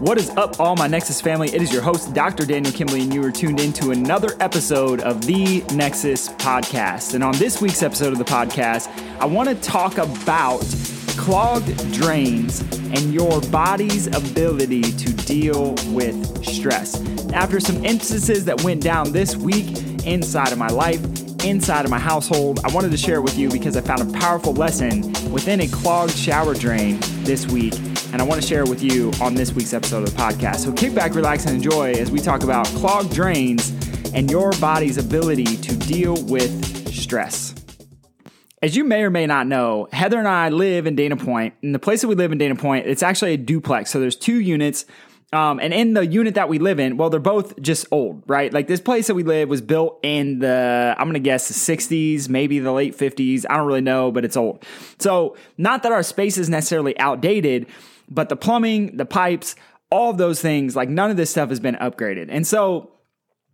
What is up, all my Nexus family? It is your host, Dr. Daniel Kimbley, and you are tuned in to another episode of the Nexus Podcast. And on this week's episode of the podcast, I want to talk about clogged drains and your body's ability to deal with stress. After some instances that went down this week inside of my life, inside of my household, I wanted to share it with you because I found a powerful lesson within a clogged shower drain this week and I want to share it with you on this week's episode of the podcast. So kick back, relax, and enjoy as we talk about clogged drains and your body's ability to deal with stress. As you may or may not know, Heather and I live in Dana Point. And the place that we live in Dana Point, it's actually a duplex. So there's two units. Um, and in the unit that we live in, well, they're both just old, right? Like this place that we live was built in the, I'm going to guess the 60s, maybe the late 50s. I don't really know, but it's old. So not that our space is necessarily outdated, but the plumbing, the pipes, all of those things, like none of this stuff has been upgraded. And so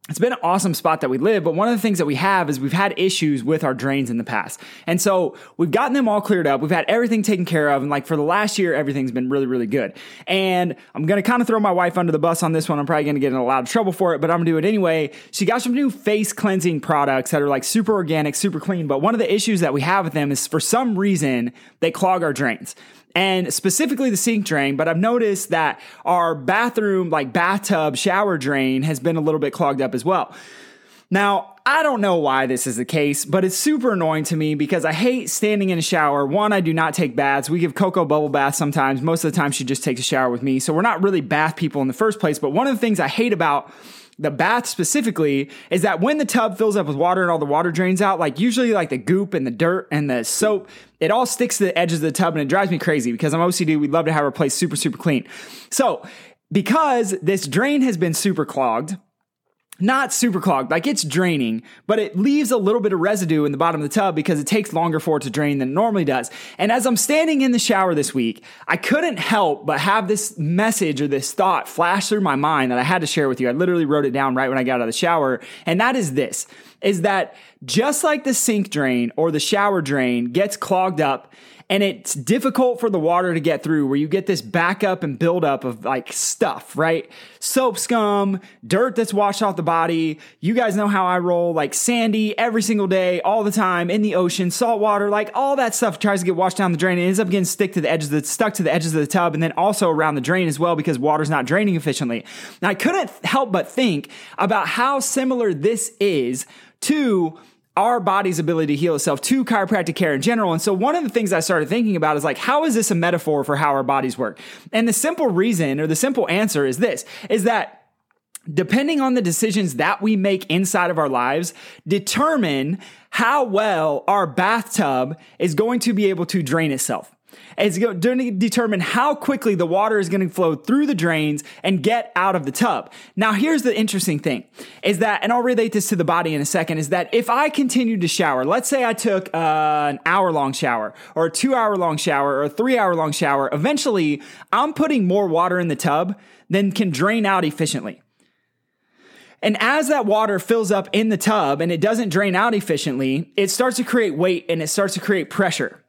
it's been an awesome spot that we live, but one of the things that we have is we've had issues with our drains in the past. And so we've gotten them all cleared up. We've had everything taken care of. And like for the last year, everything's been really, really good. And I'm going to kind of throw my wife under the bus on this one. I'm probably going to get in a lot of trouble for it, but I'm going to do it anyway. She got some new face cleansing products that are like super organic, super clean. But one of the issues that we have with them is for some reason, they clog our drains and specifically the sink drain. But I've noticed that our bathroom, like bathtub shower drain, has been a little bit clogged up as well. Now, I don't know why this is the case, but it's super annoying to me because I hate standing in a shower. One, I do not take baths. We give Coco bubble baths sometimes. Most of the time, she just takes a shower with me. So we're not really bath people in the first place. But one of the things I hate about the bath specifically is that when the tub fills up with water and all the water drains out, like usually like the goop and the dirt and the soap, it all sticks to the edges of the tub and it drives me crazy because I'm OCD. We'd love to have our place super, super clean. So because this drain has been super clogged, not super clogged, like it's draining, but it leaves a little bit of residue in the bottom of the tub because it takes longer for it to drain than it normally does. And as I'm standing in the shower this week, I couldn't help but have this message or this thought flash through my mind that I had to share with you. I literally wrote it down right when I got out of the shower. And that is this, is that just like the sink drain or the shower drain gets clogged up and it's difficult for the water to get through where you get this backup and buildup of like stuff, right? Soap scum, dirt that's washed off the body. You guys know how I roll, like sandy every single day, all the time in the ocean, salt water, like all that stuff tries to get washed down the drain and ends up getting stick to the edges of the, stuck to the edges of the tub and then also around the drain as well because water's not draining efficiently. Now I couldn't help but think about how similar this is to our body's ability to heal itself to chiropractic care in general. And so one of the things I started thinking about is like, how is this a metaphor for how our bodies work? And the simple reason or the simple answer is this, is that depending on the decisions that we make inside of our lives, determine how well our bathtub is going to be able to drain itself. It's going to determine how quickly the water is going to flow through the drains and get out of the tub. Now, here's the interesting thing is that, and I'll relate this to the body in a second, is that if I continue to shower, let's say I took uh, an hour long shower or a two hour long shower or a three hour long shower, eventually I'm putting more water in the tub than can drain out efficiently. And as that water fills up in the tub and it doesn't drain out efficiently, it starts to create weight and it starts to create pressure.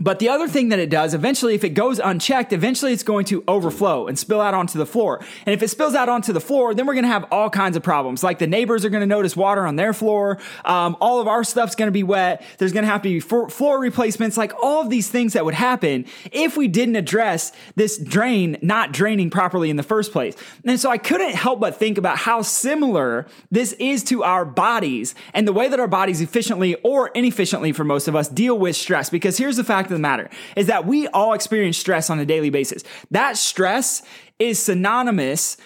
But the other thing that it does, eventually, if it goes unchecked, eventually it's going to overflow and spill out onto the floor. And if it spills out onto the floor, then we're going to have all kinds of problems. Like the neighbors are going to notice water on their floor. Um, all of our stuff's going to be wet. There's going to have to be floor replacements. Like all of these things that would happen if we didn't address this drain not draining properly in the first place. And so I couldn't help but think about how similar this is to our bodies and the way that our bodies efficiently or inefficiently for most of us deal with stress. Because here's the fact fact of the matter is that we all experience stress on a daily basis. That stress is synonymous,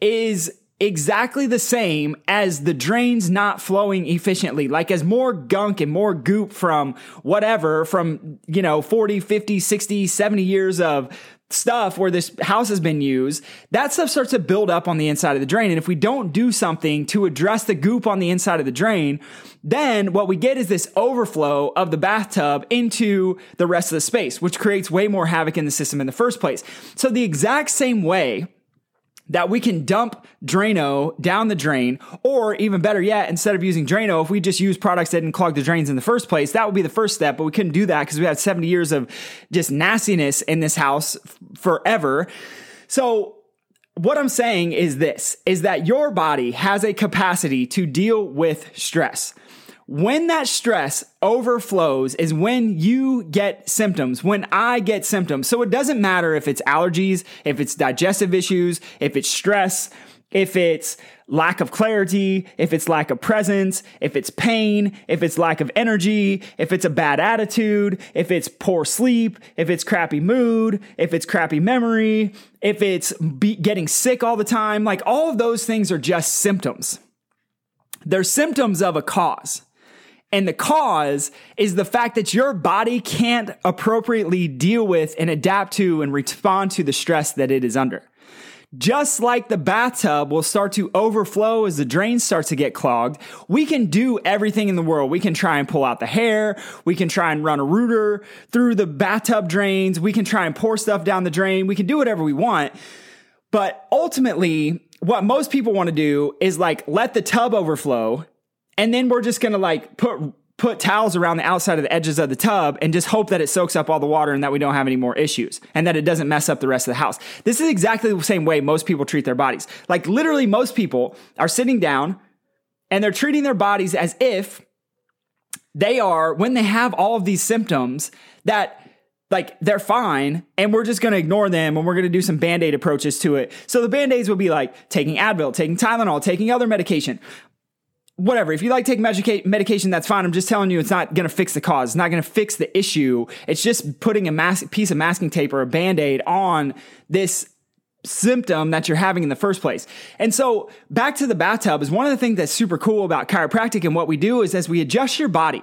is exactly the same as the drains not flowing efficiently. Like as more gunk and more goop from whatever, from, you know, 40, 50, 60, 70 years of stuff where this house has been used, that stuff starts to build up on the inside of the drain. And if we don't do something to address the goop on the inside of the drain, then what we get is this overflow of the bathtub into the rest of the space, which creates way more havoc in the system in the first place. So the exact same way that we can dump Drano down the drain, or even better yet, instead of using Drano, if we just use products that didn't clog the drains in the first place, that would be the first step. But we couldn't do that because we had 70 years of just nastiness in this house forever. So what I'm saying is this is that your body has a capacity to deal with stress. When that stress overflows is when you get symptoms, when I get symptoms. So it doesn't matter if it's allergies, if it's digestive issues, if it's stress, if it's lack of clarity, if it's lack of presence, if it's pain, if it's lack of energy, if it's a bad attitude, if it's poor sleep, if it's crappy mood, if it's crappy memory, if it's getting sick all the time, like all of those things are just symptoms. They're symptoms of a cause. And the cause is the fact that your body can't appropriately deal with and adapt to and respond to the stress that it is under. Just like the bathtub will start to overflow as the drain starts to get clogged, we can do everything in the world. We can try and pull out the hair. We can try and run a router through the bathtub drains. We can try and pour stuff down the drain. We can do whatever we want. But ultimately, what most people want to do is like let the tub overflow and then we're just to like put put towels around the outside of the edges of the tub and just hope that it soaks up all the water and that we don't have any more issues and that it doesn't mess up the rest of the house. This is exactly the same way most people treat their bodies. Like literally most people are sitting down and they're treating their bodies as if they are when they have all of these symptoms that like they're fine and we're just going to ignore them and we're going to do some band-aid approaches to it. So the band-aids will be like taking Advil, taking Tylenol, taking other medication whatever. If you like taking medica- medication, that's fine. I'm just telling you, it's not going to fix the cause. It's not going to fix the issue. It's just putting a mas- piece of masking tape or a band aid on this symptom that you're having in the first place. And so back to the bathtub is one of the things that's super cool about chiropractic and what we do is as we adjust your body,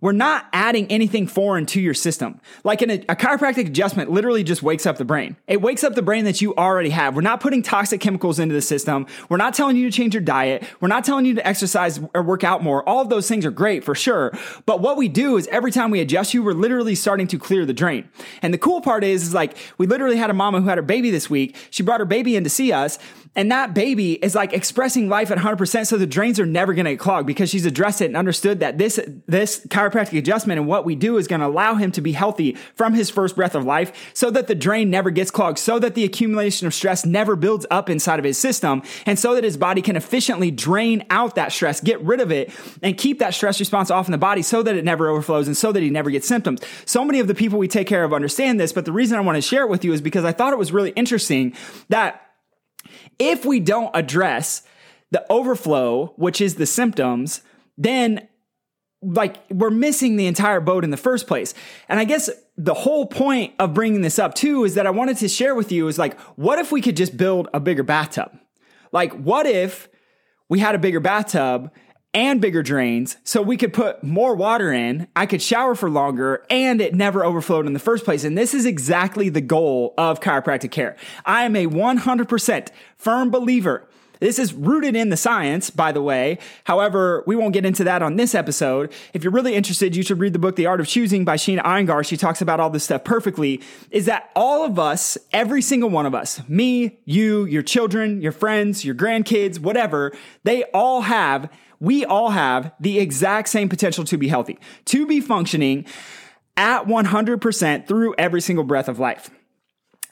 we're not adding anything foreign to your system. Like in a, a, chiropractic adjustment literally just wakes up the brain. It wakes up the brain that you already have. We're not putting toxic chemicals into the system. We're not telling you to change your diet. We're not telling you to exercise or work out more. All of those things are great for sure. But what we do is every time we adjust you, we're literally starting to clear the drain. And the cool part is, is like we literally had a mama who had her baby this week. She brought her baby in to see us and that baby is like expressing life at 100%. So the drains are never going to get clogged because she's addressed it and understood that this, this chiropractic adjustment and what we do is going to allow him to be healthy from his first breath of life so that the drain never gets clogged, so that the accumulation of stress never builds up inside of his system, and so that his body can efficiently drain out that stress, get rid of it, and keep that stress response off in the body so that it never overflows and so that he never gets symptoms. So many of the people we take care of understand this, but the reason I want to share it with you is because I thought it was really interesting that if we don't address the overflow, which is the symptoms, then like we're missing the entire boat in the first place. And I guess the whole point of bringing this up too is that I wanted to share with you is like, what if we could just build a bigger bathtub? Like, what if we had a bigger bathtub and bigger drains so we could put more water in. I could shower for longer and it never overflowed in the first place. And this is exactly the goal of chiropractic care. I am a 100% firm believer this is rooted in the science, by the way. However, we won't get into that on this episode. If you're really interested, you should read the book, The Art of Choosing by Sheena Iyengar. She talks about all this stuff perfectly. Is that all of us, every single one of us, me, you, your children, your friends, your grandkids, whatever, they all have we all have the exact same potential to be healthy, to be functioning at 100% through every single breath of life.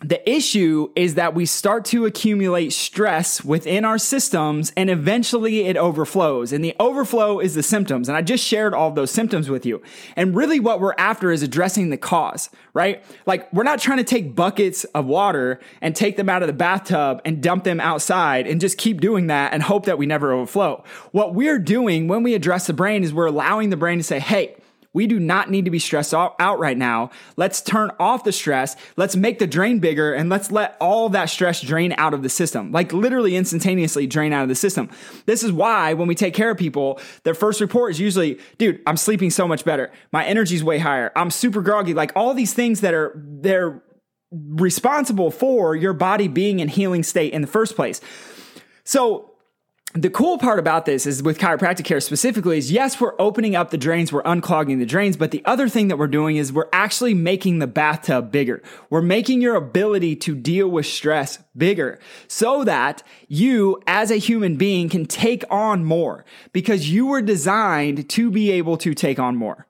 The issue is that we start to accumulate stress within our systems and eventually it overflows. And the overflow is the symptoms. And I just shared all those symptoms with you. And really what we're after is addressing the cause, right? Like we're not trying to take buckets of water and take them out of the bathtub and dump them outside and just keep doing that and hope that we never overflow. What we're doing when we address the brain is we're allowing the brain to say, Hey, we do not need to be stressed out right now. Let's turn off the stress. Let's make the drain bigger and let's let all that stress drain out of the system, like literally instantaneously drain out of the system. This is why when we take care of people, their first report is usually, dude, I'm sleeping so much better. My energy's way higher. I'm super groggy. Like all these things that are, they're responsible for your body being in healing state in the first place. So the cool part about this is with chiropractic care specifically is yes, we're opening up the drains, we're unclogging the drains, but the other thing that we're doing is we're actually making the bathtub bigger. We're making your ability to deal with stress bigger so that you as a human being can take on more because you were designed to be able to take on more.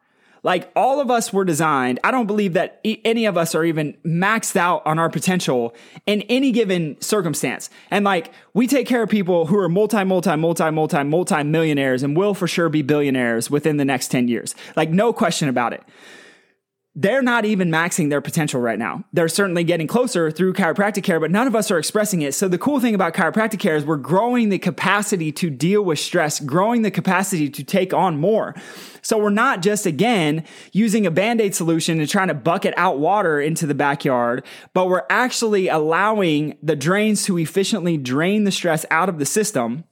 Like all of us were designed. I don't believe that any of us are even maxed out on our potential in any given circumstance. And like we take care of people who are multi, multi, multi, multi, multi millionaires and will for sure be billionaires within the next 10 years. Like no question about it they're not even maxing their potential right now. They're certainly getting closer through chiropractic care, but none of us are expressing it. So the cool thing about chiropractic care is we're growing the capacity to deal with stress, growing the capacity to take on more. So we're not just again using a band-aid solution and trying to bucket out water into the backyard, but we're actually allowing the drains to efficiently drain the stress out of the system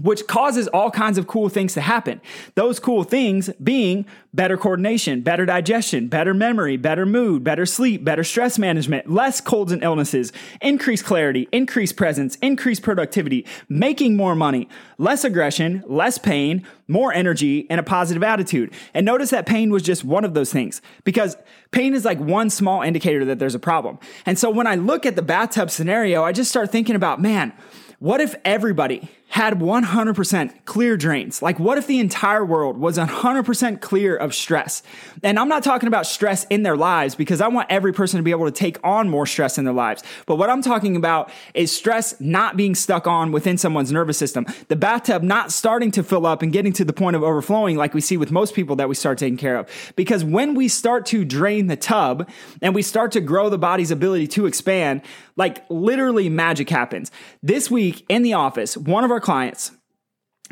which causes all kinds of cool things to happen. Those cool things being better coordination, better digestion, better memory, better mood, better sleep, better stress management, less colds and illnesses, increased clarity, increased presence, increased productivity, making more money, less aggression, less pain, more energy, and a positive attitude. And notice that pain was just one of those things because pain is like one small indicator that there's a problem. And so when I look at the bathtub scenario, I just start thinking about, man, what if everybody had 100% clear drains? Like, what if the entire world was 100% clear of stress? And I'm not talking about stress in their lives because I want every person to be able to take on more stress in their lives. But what I'm talking about is stress not being stuck on within someone's nervous system. The bathtub not starting to fill up and getting to the point of overflowing like we see with most people that we start taking care of. Because when we start to drain the tub and we start to grow the body's ability to expand, like literally magic happens. This week in the office, one of our clients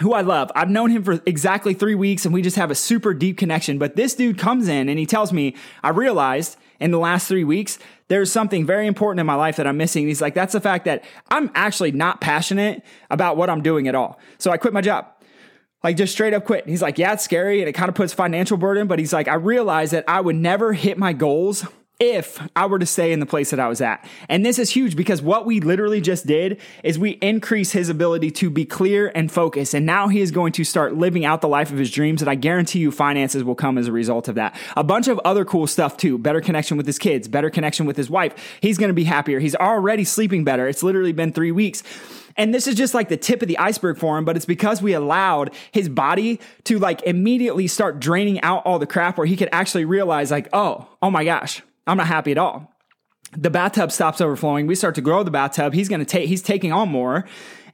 who I love. I've known him for exactly three weeks and we just have a super deep connection. But this dude comes in and he tells me, I realized in the last three weeks, there's something very important in my life that I'm missing. He's like, that's the fact that I'm actually not passionate about what I'm doing at all. So I quit my job. Like just straight up quit. He's like, yeah, it's scary and it kind of puts financial burden, but he's like, I realized that I would never hit my goals if I were to stay in the place that I was at. And this is huge because what we literally just did is we increase his ability to be clear and focused. And now he is going to start living out the life of his dreams. And I guarantee you finances will come as a result of that. A bunch of other cool stuff too. Better connection with his kids, better connection with his wife. He's going to be happier. He's already sleeping better. It's literally been three weeks. And this is just like the tip of the iceberg for him, but it's because we allowed his body to like immediately start draining out all the crap where he could actually realize like, oh, oh my gosh, I'm not happy at all. The bathtub stops overflowing. We start to grow the bathtub. He's going to take, he's taking on more.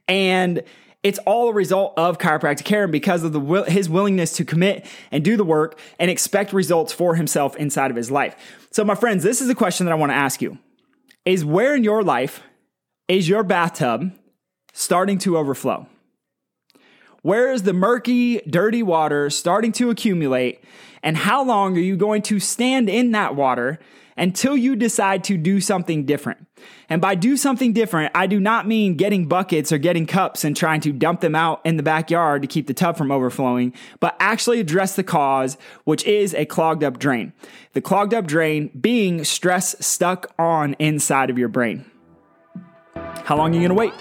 And it's all a result of chiropractic care and because of the will, his willingness to commit and do the work and expect results for himself inside of his life. So my friends, this is a question that I want to ask you. Is where in your life is your bathtub starting to overflow? Where is the murky, dirty water starting to accumulate? And how long are you going to stand in that water until you decide to do something different? And by do something different, I do not mean getting buckets or getting cups and trying to dump them out in the backyard to keep the tub from overflowing, but actually address the cause, which is a clogged up drain. The clogged up drain being stress stuck on inside of your brain. How long are you going to wait?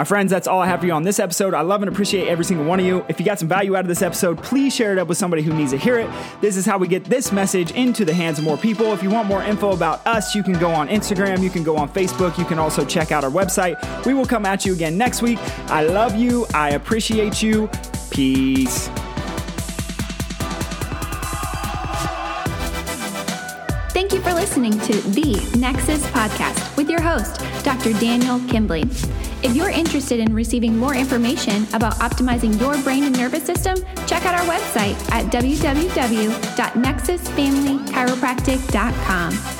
My friends, that's all I have for you on this episode. I love and appreciate every single one of you. If you got some value out of this episode, please share it up with somebody who needs to hear it. This is how we get this message into the hands of more people. If you want more info about us, you can go on Instagram, you can go on Facebook, you can also check out our website. We will come at you again next week. I love you. I appreciate you. Peace. Thank you for listening to the Nexus Podcast with your host, Dr. Daniel Kimbley. If you're interested in receiving more information about optimizing your brain and nervous system, check out our website at www.nexusfamilychiropractic.com.